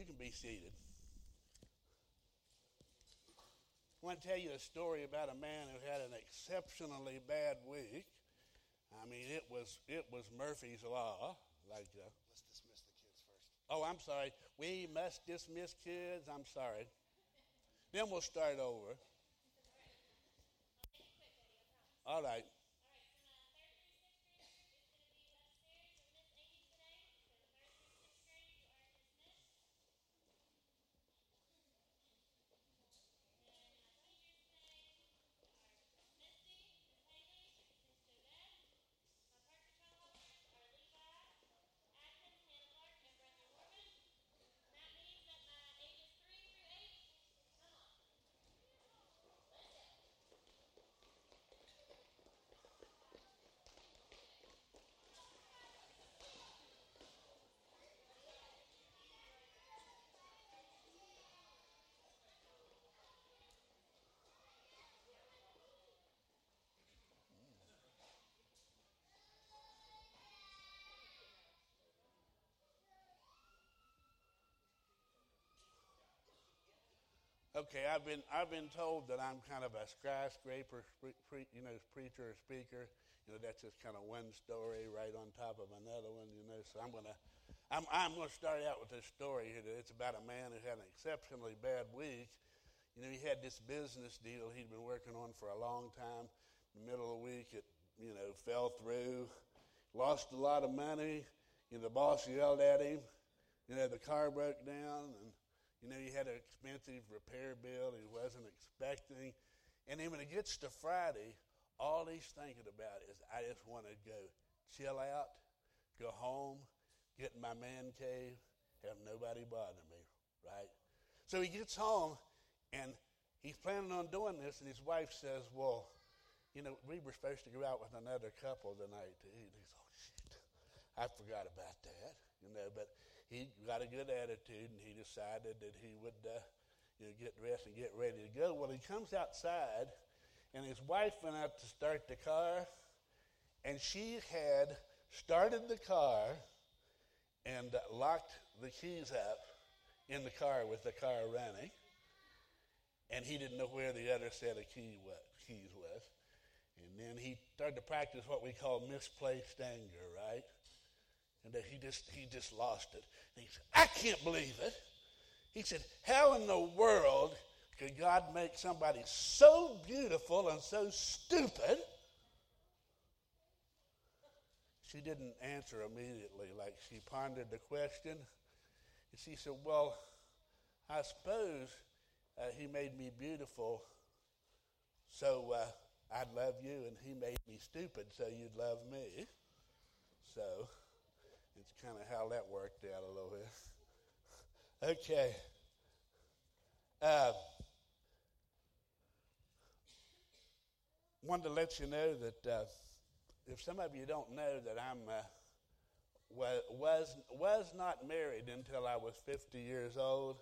You can be seated. I want to tell you a story about a man who had an exceptionally bad week. I mean, it was it was Murphy's law. Like, uh, Let's dismiss the kids first. oh, I'm sorry. We must dismiss kids. I'm sorry. Then we'll start over. All right. Okay, I've been I've been told that I'm kind of a skyscraper, you know, preacher or speaker. You know, that's just kind of one story right on top of another one. You know, so I'm gonna I'm I'm gonna start out with this story here. It's about a man who had an exceptionally bad week. You know, he had this business deal he'd been working on for a long time. In the middle of the week, it you know fell through. Lost a lot of money. You know, the boss yelled at him. You know, the car broke down and you know, he had an expensive repair bill he wasn't expecting. And then when it gets to Friday, all he's thinking about is, I just want to go chill out, go home, get in my man cave, have nobody bother me, right? So he gets home and he's planning on doing this, and his wife says, Well, you know, we were supposed to go out with another couple tonight. And he's, oh, shit, I forgot about that, you know, but he got a good attitude and he decided that he would uh, you know, get dressed and get ready to go. Well, he comes outside and his wife went out to start the car and she had started the car and locked the keys up in the car with the car running. And he didn't know where the other set of key was, keys was. And then he started to practice what we call misplaced anger, right? And he just he just lost it. And he said, I can't believe it. He said, How in the world could God make somebody so beautiful and so stupid? She didn't answer immediately, like she pondered the question. And she said, Well, I suppose uh, he made me beautiful so uh, I'd love you, and he made me stupid so you'd love me. So it's kind of how that worked out a little bit. okay. Uh, wanted to let you know that uh, if some of you don't know that I'm uh, was was not married until I was 50 years old,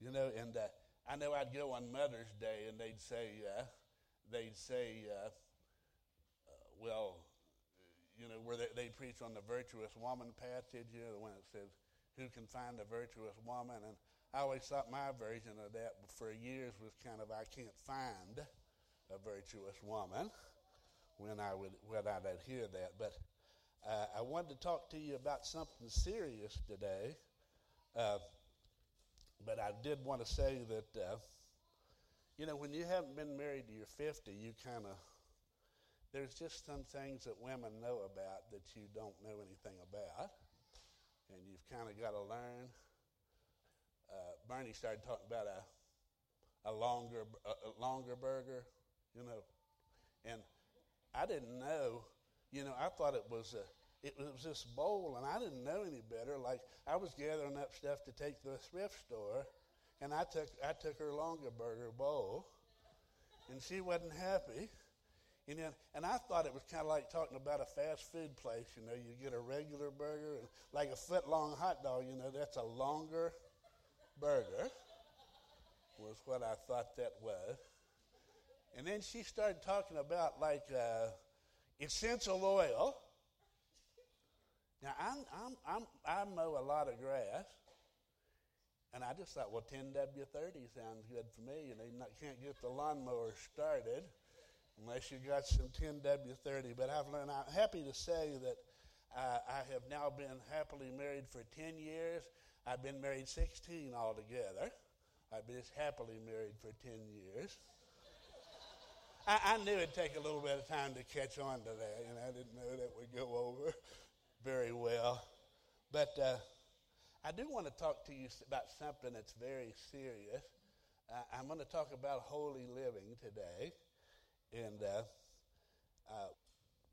you know, and uh, I know I'd go on Mother's Day and they'd say uh, they'd say, uh, uh, well, you know, where they, they preach on the virtuous woman passage, you know, the one that says, who can find a virtuous woman? And I always thought my version of that for years was kind of, I can't find a virtuous woman when I would, when I'd hear that. But uh, I wanted to talk to you about something serious today. Uh, but I did want to say that, uh, you know, when you haven't been married to your 50, you kind of there's just some things that women know about that you don't know anything about, and you've kind of got to learn. Uh, Bernie started talking about a a longer a, Longaberger, you know, and I didn't know. You know, I thought it was a it was this bowl, and I didn't know any better. Like I was gathering up stuff to take to the thrift store, and I took I took her Longaberger bowl, and she wasn't happy. And, then, and I thought it was kind of like talking about a fast food place. You know, you get a regular burger and like a foot long hot dog. You know, that's a longer burger. Was what I thought that was. And then she started talking about like uh, essential oil. Now I'm, I'm, I'm, I mow a lot of grass, And I just thought, well, 10W30 sounds good for me. You know, you can't get the lawnmower started unless you got some 10W30. But I've learned, I'm happy to say that uh, I have now been happily married for 10 years. I've been married 16 altogether. I've been happily married for 10 years. I, I, knew it'd take a little bit of time to catch on to that, and I didn't know that would go over very well. But uh, I do want to talk to you about something that's very serious. Uh, I'm going to talk about holy living today. And uh, uh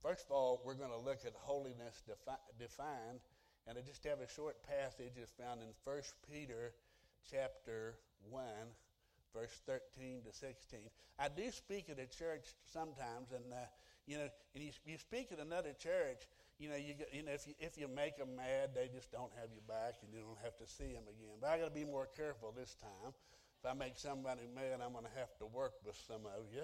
first of all, we're going to look at holiness defi- defined. And I just have a short passage. It's found in 1 Peter chapter 1, verse 13 to 16. I do speak at a church sometimes, and, uh, you know, and you, you speak at another church, you know, you, you know if, you, if you make them mad, they just don't have you back and you don't have to see them again. But I got to be more careful this time. If I make somebody mad, I'm going to have to work with some of you.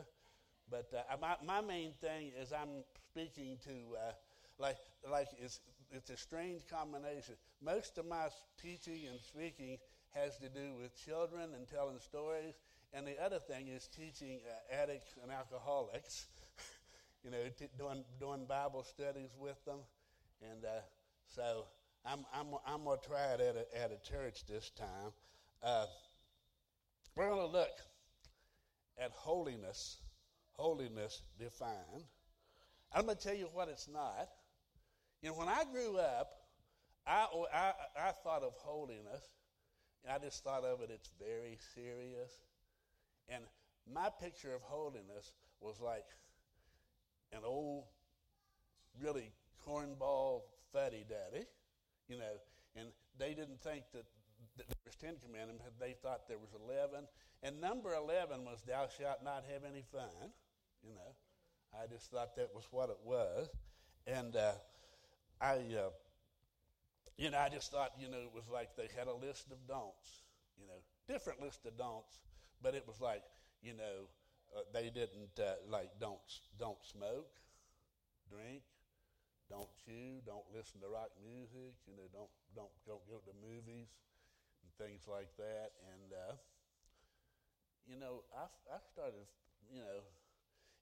But uh, my, my main thing is I'm speaking to, uh, like, like it's, it's a strange combination. Most of my teaching and speaking has to do with children and telling stories. And the other thing is teaching uh, addicts and alcoholics you know, t- doing doing Bible studies with them, and uh, so I'm I'm I'm gonna try it at a, at a church this time. Uh, we're gonna look at holiness, holiness defined. I'm gonna tell you what it's not. You know, when I grew up, I oh, I, I thought of holiness, and I just thought of it. It's very serious, and my picture of holiness was like an old, really cornball fuddy daddy, you know, and they didn't think that, that there was Ten Commandments. They thought there was 11. And number 11 was, thou shalt not have any fun, you know. I just thought that was what it was. And uh, I, uh, you know, I just thought, you know, it was like they had a list of don'ts, you know, different list of don'ts, but it was like, you know, uh, they didn't uh, like don't don't smoke, drink, don't chew, don't listen to rock music. You know, don't don't don't go to movies and things like that. And uh, you know, I I started, you know,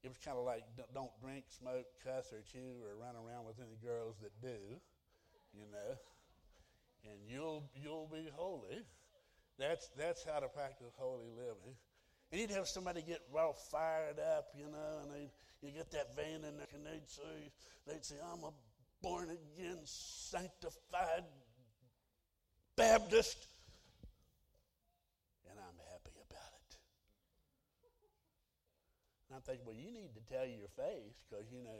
it was kind of like don't drink, smoke, cuss, or chew, or run around with any girls that do. You know, and you'll you'll be holy. That's that's how to practice holy living. And you'd have somebody get well fired up, you know, and they you get that vein in there, and they'd say, they'd say, I'm a born again, sanctified Baptist, and I'm happy about it. And I'm thinking, well, you need to tell your face because you know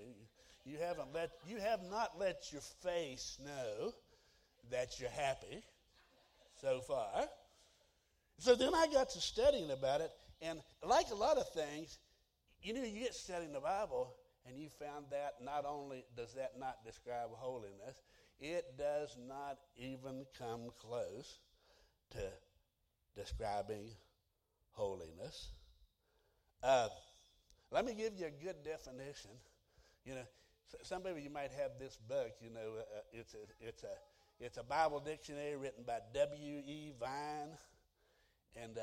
you haven't let you have not let your face know that you're happy so far. So then I got to studying about it, and like a lot of things, you know, you get studying the Bible, and you found that not only does that not describe holiness, it does not even come close to describing holiness. Uh, let me give you a good definition. You know, some of you might have this book. You know, uh, uh, it's a it's a it's a Bible dictionary written by W. E. Vine, and uh,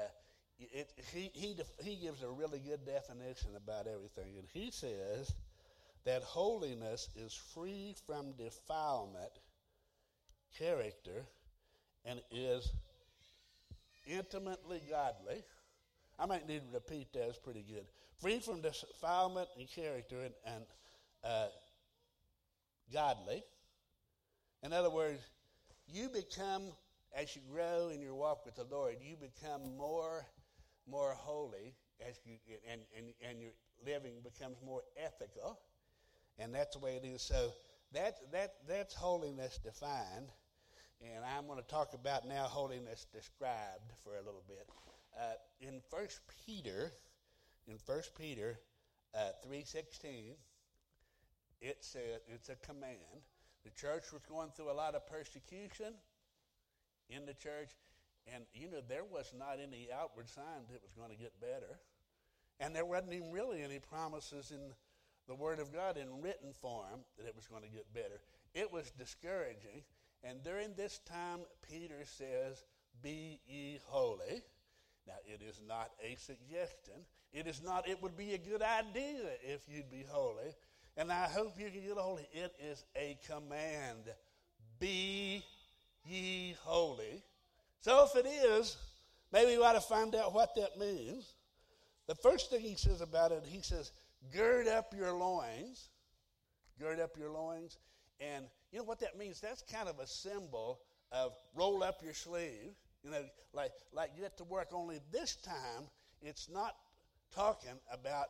it, he, he, he gives a really good definition about everything. And he says that holiness is free from defilement, character, and is intimately godly. I might need to repeat that, it's pretty good. Free from defilement and character and, and uh, godly. In other words, you become, as you grow in your walk with the Lord, you become more more holy as you and, and, and your living becomes more ethical. And that's the way it is. So that, that, that's holiness defined. And I'm going to talk about now holiness described for a little bit. Uh, in First Peter, in First Peter uh, 3.16, it says, it's a command. The church was going through a lot of persecution in the church, and, you know, there was not any outward signs it was going to get better. And there wasn't even really any promises in the Word of God in written form that it was going to get better. It was discouraging. And during this time, Peter says, be ye holy. Now, it is not a suggestion. It is not, it would be a good idea if you'd be holy. And I hope you can get holy. It is a command. Be ye holy. So if it is, maybe we ought to find out what that means. The first thing he says about it, he says, gird up your loins. Gird up your loins. And you know what that means? That's kind of a symbol of roll up your sleeve. You know, like, like you get to work, only this time it's not talking about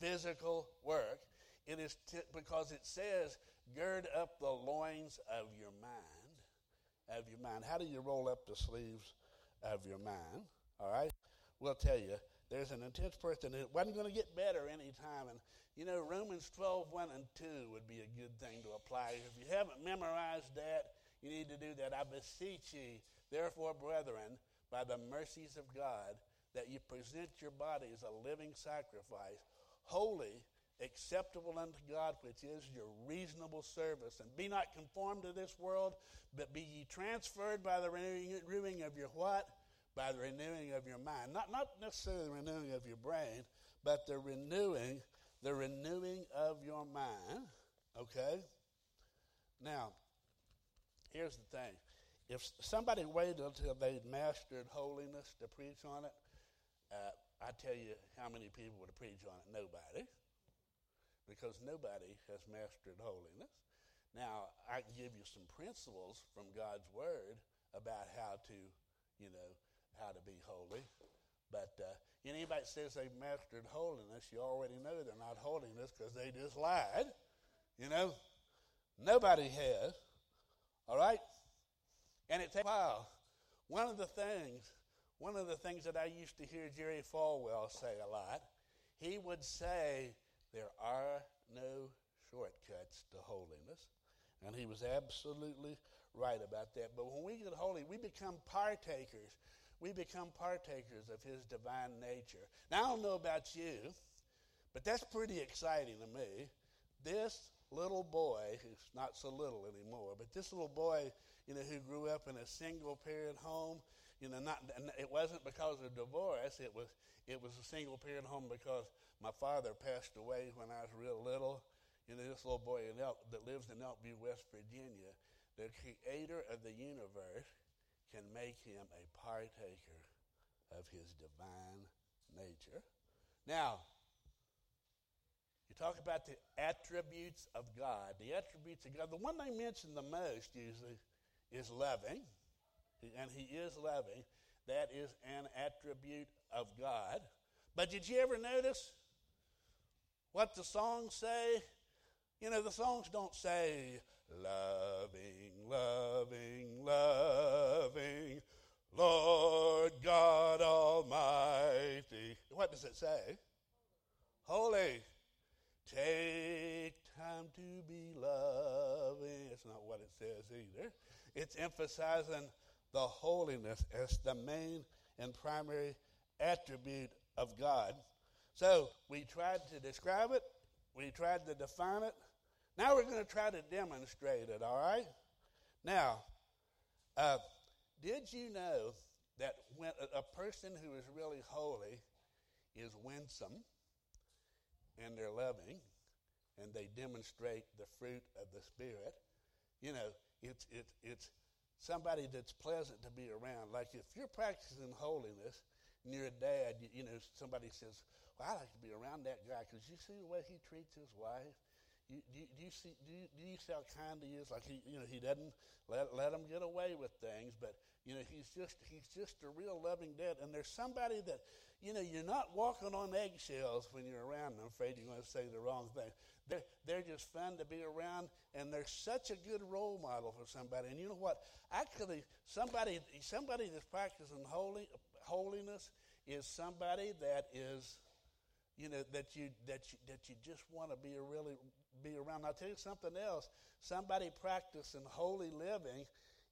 physical work. It is t- because it says, gird up the loins of your mind. Of your mind. How do you roll up the sleeves of your mind? All right? We'll tell you. There's an intense person that wasn't going to get better any time. And, you know, Romans 12, 1 and 2 would be a good thing to apply. If you haven't memorized that, you need to do that. I beseech ye, therefore, brethren, by the mercies of God, that you present your bodies a living sacrifice, holy, acceptable unto God, which is your reasonable service. And be not conformed to this world, but be ye transferred by the renewing of your what? By the renewing of your mind. Not, not necessarily the renewing of your brain, but the renewing, the renewing of your mind. Okay? Now, here's the thing. If somebody waited until they'd mastered holiness to preach on it, uh, I tell you how many people would preach on it. Nobody. Because nobody has mastered holiness. Now, I can give you some principles from God's Word about how to, you know, how to be holy. But uh, anybody says they've mastered holiness, you already know they're not holiness because they just lied. You know, nobody has. All right? And it takes a while. One of the things, one of the things that I used to hear Jerry Falwell say a lot, he would say, there are no shortcuts to holiness. And he was absolutely right about that. But when we get holy, we become partakers. We become partakers of his divine nature. Now, I don't know about you, but that's pretty exciting to me. This little boy, who's not so little anymore, but this little boy, you know, who grew up in a single parent home, you know, not it wasn't because of divorce. It was it was a single parent home because my father passed away when I was real little. You know, this little boy Elk, that lives in Elkview, West Virginia, the creator of the universe can make him a partaker of his divine nature. Now, talk about the attributes of God. The attributes of God. The one they mention the most usually is loving, and He is loving. That is an attribute of God. But did you ever notice what the songs say? You know, the songs don't say, loving, loving, loving, Lord God Almighty. What does it say? Holy. Take time to be loving. It's not what it says either. It's emphasizing the holiness as the main and primary attribute of God. So we tried to describe it, we tried to define it. Now we're going to try to demonstrate it, all right? Now, uh, did you know that when a, a person who is really holy is winsome? And they're loving and they demonstrate the fruit of the Spirit, you know, it's, it's, it's somebody that's pleasant to be around. Like if you're practicing holiness and you're a dad, you, you know, somebody says, well, I like to be around that guy because you see the way he treats his wife. You, do, you, do, you see, do, you, do you see how kind he is? Like he, you know, he doesn't let, let him get away with things, but you know, he's just he's just a real loving dad. And there's somebody that you know, you're not walking on eggshells when you're around. I'm afraid you're going to say the wrong thing. They're, they're just fun to be around, and they're such a good role model for somebody. And you know what? Actually, somebody, somebody that's practicing holy, holiness is somebody that is, you know, that you, that you, that you just want to be a really be around. I'll tell you something else. Somebody practicing holy living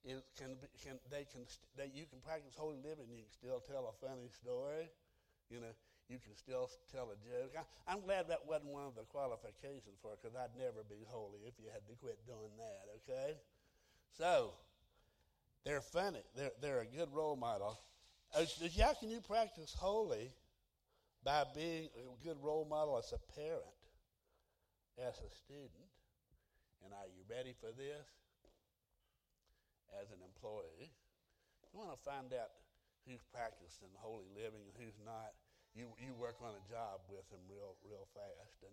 is, can, can, they can, that you can practice holy living, you can still tell a funny story you know, you can still tell a joke. I, am glad that wasn't one of the qualifications for it because I'd never be holy if you had to quit doing that, okay? So, they're funny. They're, they're a good role model. Uh, How can you practice holy by being a good role model as a parent, as a student? And are you ready for this? As an employee, you want to find out who's practicing holy living and who's not. You, you work on a job with them real, real fast. And,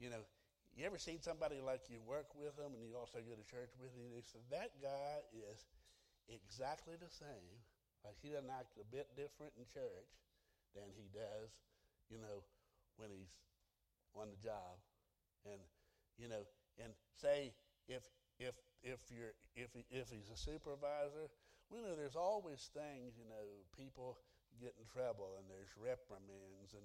you know, you ever seen somebody like you work with them and you also go to church with them? And you say, that guy is exactly the same. Like he doesn't act a bit different in church than he does, you know, when he's on the job. And, you know, and say if if if you're if if he's a supervisor, we know there's always things, you know, people get in trouble and there's reprimands and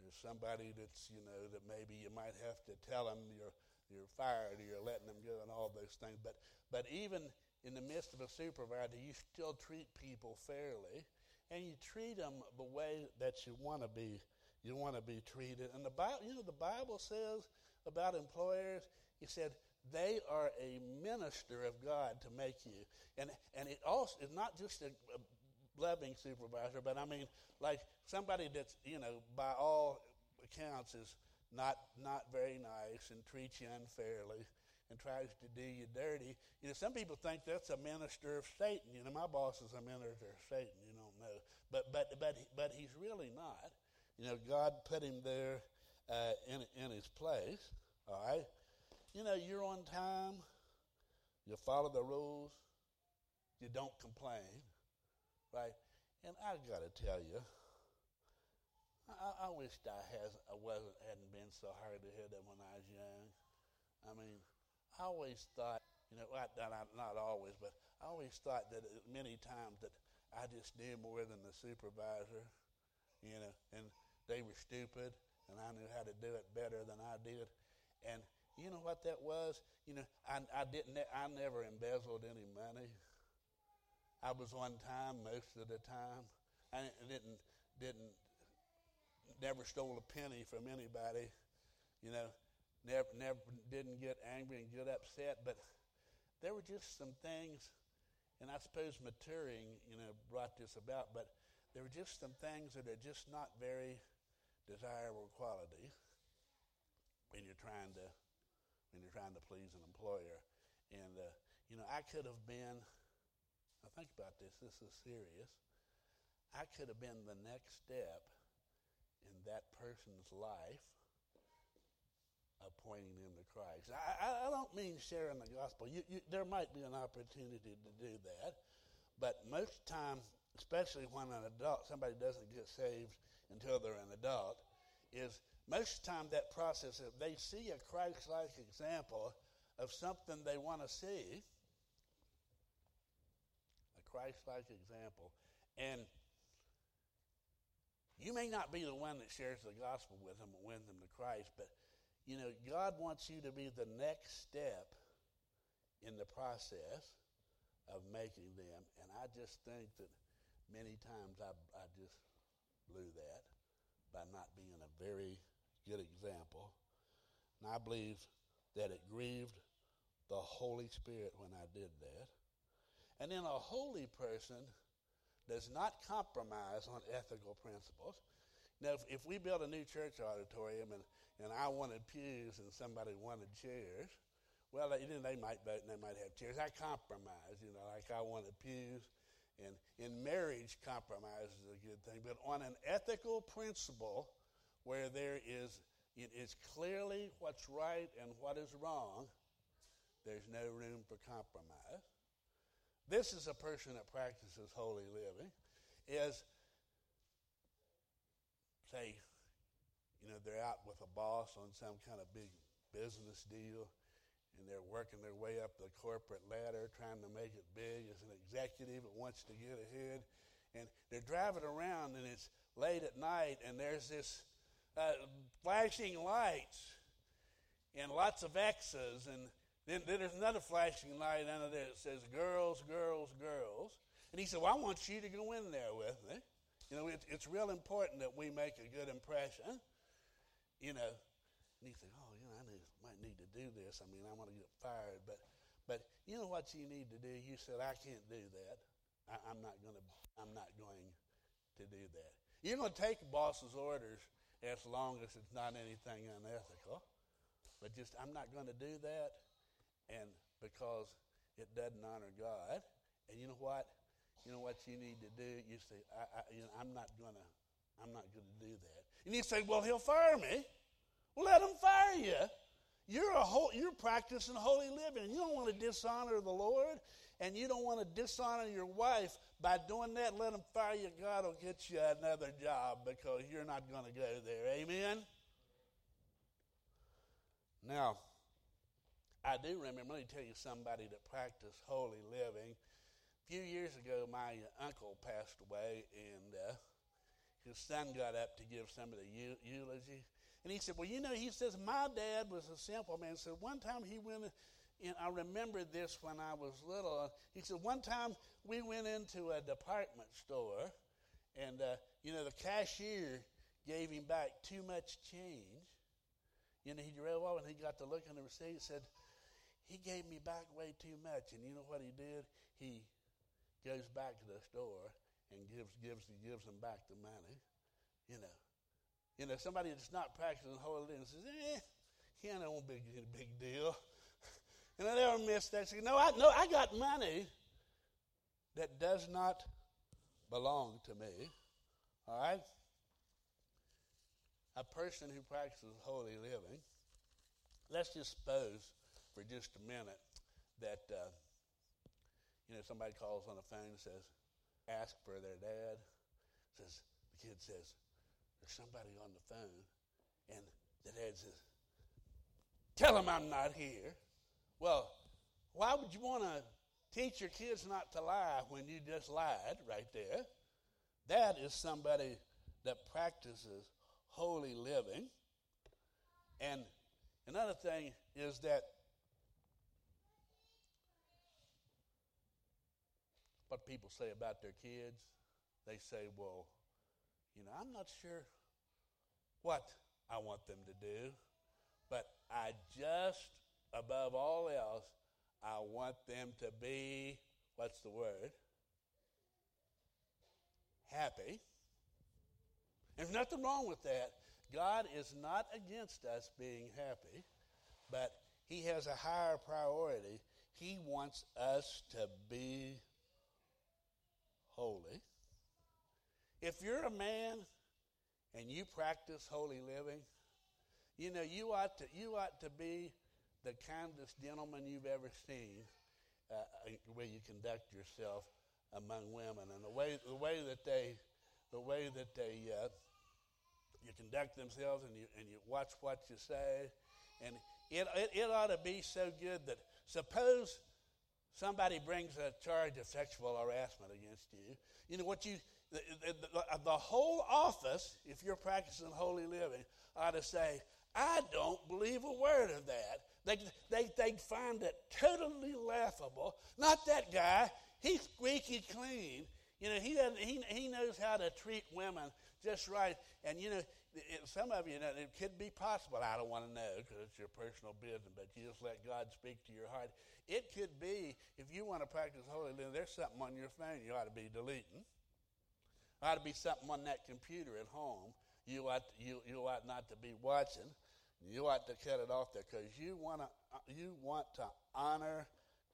there's somebody that's, you know, that maybe you might have to tell them you're you're fired or you're letting them go and all those things. But but even in the midst of a supervisor, you still treat people fairly, and you treat them the way that you want to be. You want to be treated. And the Bible, you know, the Bible says about employers, he said they are a minister of God to make you. And and it also is not just a, a loving supervisor, but I mean like somebody that's you know by all accounts is not not very nice and treats you unfairly and tries to do you dirty. You know, some people think that's a minister of Satan. You know, my boss is a minister of Satan. You don't know, but but but but he's really not. You know, God put him there uh, in in his place. All right. You know, you're on time. You follow the rules. You don't complain, right? And I got to tell you, I, I wished I has I wasn't hadn't been so hard to head when I was young. I mean, I always thought, you know, not, not always, but I always thought that many times that I just knew more than the supervisor, you know, and they were stupid, and I knew how to do it better than I did. And you know what that was? You know, I, I didn't, I never embezzled any money. I was on time most of the time. I didn't, didn't, never stole a penny from anybody. You know, never, never didn't get angry and get upset, but there were just some things, and I suppose maturing, you know, brought this about, but there were just some things that are just not very desirable quality when you're trying to when you're trying to please an employer. And uh, you know, I could have been. Now think about this. This is serious. I could have been the next step in that person's life pointing them to Christ. I, I don't mean sharing the gospel. You, you, there might be an opportunity to do that, but most time, especially when an adult, somebody doesn't get saved until they're an adult, is most of the time that process, if they see a Christ-like example of something they want to see, a Christ-like example, and you may not be the one that shares the gospel with them and wins them to Christ, but you know, God wants you to be the next step in the process of making them. And I just think that many times I, I just blew that by not being a very good example. And I believe that it grieved the Holy Spirit when I did that. And then a holy person does not compromise on ethical principles. Now, if, if we build a new church auditorium and and I wanted pews and somebody wanted chairs, well, they, know, they might vote and they might have chairs. I compromise, you know, like I wanted pews. And in marriage, compromise is a good thing. But on an ethical principle where there is, it is clearly what's right and what is wrong, there's no room for compromise. This is a person that practices holy living, is, say, you know, they're out with a boss on some kind of big business deal and they're working their way up the corporate ladder trying to make it big as an executive that wants to get ahead. And they're driving around and it's late at night and there's this uh, flashing lights and lots of X's and then, then, there's another flashing light under there that says girls, girls, girls. And he said, Well, I want you to go in there with me. You know, it, it's real important that we make a good impression you know, and he said, oh, you know, I need, might need to do this. I mean, I want to get fired. But, But you know what you need to do? You said, I can't do that. I, am not going to. I'm not going to do that. You're going to take boss's orders as long as it's not anything unethical. But just, I'm not going to do that, and because it doesn't honor God. And you know what? You know what you need to do? You say, I, I, you know, I'm not going to. I'm not going to do that. And you say, Well, he'll fire me. Well, let him fire you. You're a whole, you're practicing holy living. You don't want to dishonor the Lord, and you don't want to dishonor your wife by doing that. Let him fire you. God will get you another job because you're not going to go there. Amen. Now, I do remember. Let me tell you somebody that practiced holy living. A few years ago, my uncle passed away, and uh, his son got up to give some of the eulogy. And he said, Well, you know, he says, my dad was a simple man. Said, One time he went, in, I remember this when I was little. He said, One time we went into a department store, and, uh, you know, the cashier gave him back too much change. You know, he drove off and he got to look on the receipt and said, He gave me back way too much. And you know what he did? He goes back to the store and gives, gives, gives them back the money, you know. You know, somebody that's not practicing holy and says, eh, yeah, that won't be a big deal. and I never miss that. Say, no, I, no, I got money that does not belong to me. All right? A person who practices holy living, let's just suppose for just a minute that, uh, you know, somebody calls on the phone and says, ask for their dad. Says, the kid says, there's somebody on the phone, and the dad says, Tell him I'm not here. Well, why would you want to teach your kids not to lie when you just lied right there? That is somebody that practices holy living. And another thing is that what people say about their kids, they say, well, you know, I'm not sure what I want them to do, but I just, above all else, I want them to be, what's the word? Happy. There's nothing wrong with that. God is not against us being happy, but He has a higher priority. He wants us to be holy. If you're a man and you practice holy living, you know, you ought to, you ought to be the kindest gentleman you've ever seen, uh, the way you conduct yourself among women and the way, the way that they, the way that they, uh, you conduct themselves and you, and you watch what you say. And it, it, it ought to be so good that suppose somebody brings a charge of sexual harassment against you. You know what you the, the, uh, the, whole office, if you're practicing holy living, ought to say, I don't believe a word of that. They, they, they'd find it totally laughable. Not that guy. He's squeaky clean. You know, he, doesn't, he, he knows how to treat women just right. And, you know, it, some of you know, it could be possible. I don't want to know because it's your personal business, but you just let God speak to your heart. It could be, if you want to practice holy living, there's something on your phone you ought to be deleting ought to be something on that computer at home you ought, you, you ought not to be watching. You ought to cut it off there because you, wanna, uh, you want to honor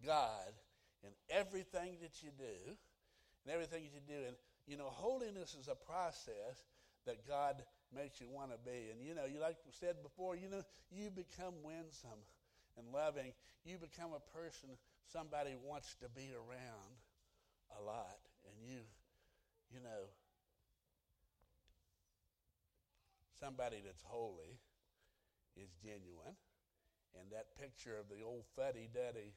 God in everything that you do, and everything that you do. And, you know, holiness is a process that God makes you want to be. And, you know, you like said before, you know, you become winsome and loving. You become a person somebody wants to be around a lot. And you, you know, somebody that's holy is genuine. And that picture of the old fuddy duddy,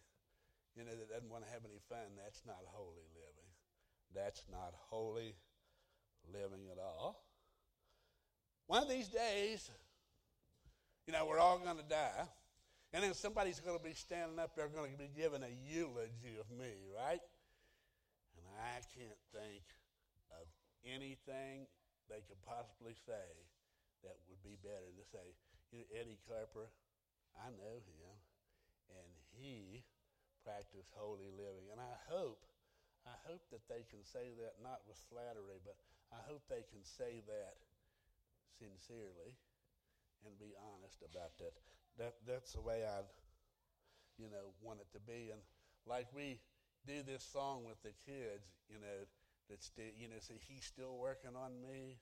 you know, that doesn't want to have any fun, that's not holy living. That's not holy living at all. One of these days, you know, we're all going to die. And then somebody's going to be standing up there going to be giving a eulogy of me, right? And I can't think of anything they could possibly say that would be better to say, you know, Eddie Carper, I know him, and he practiced holy living. And I hope, I hope that they can say that not with flattery, but I hope they can say that sincerely and be honest about that. That that's the way I, you know, want it to be. And like we do this song with the kids, you know, that's you know, say he's still working on me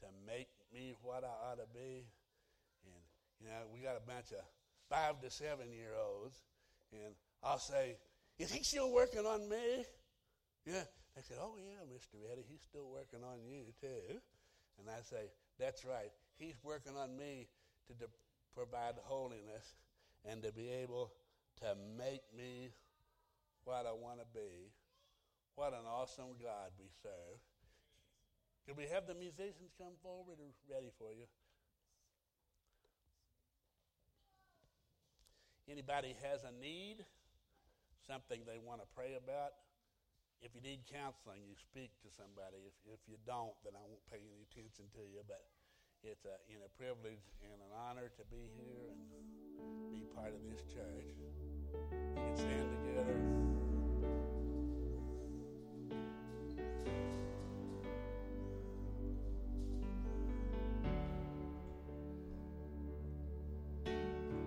to make me what I ought to be. And you know, we got a bunch of five to seven year olds, and I'll say, "Is he still working on me?" Yeah. They said, "Oh yeah, Mr. Eddie, he's still working on you too." And I say, "That's right. He's working on me to de- provide holiness and to be able to make me what I want to be. What an awesome God we serve." Can we have the musicians come forward ready for you? Anybody has a need, something they want to pray about? If you need counseling, you speak to somebody. If, if you don't, then I won't pay any attention to you. But it's a you know, privilege and an honor to be here and be part of this church.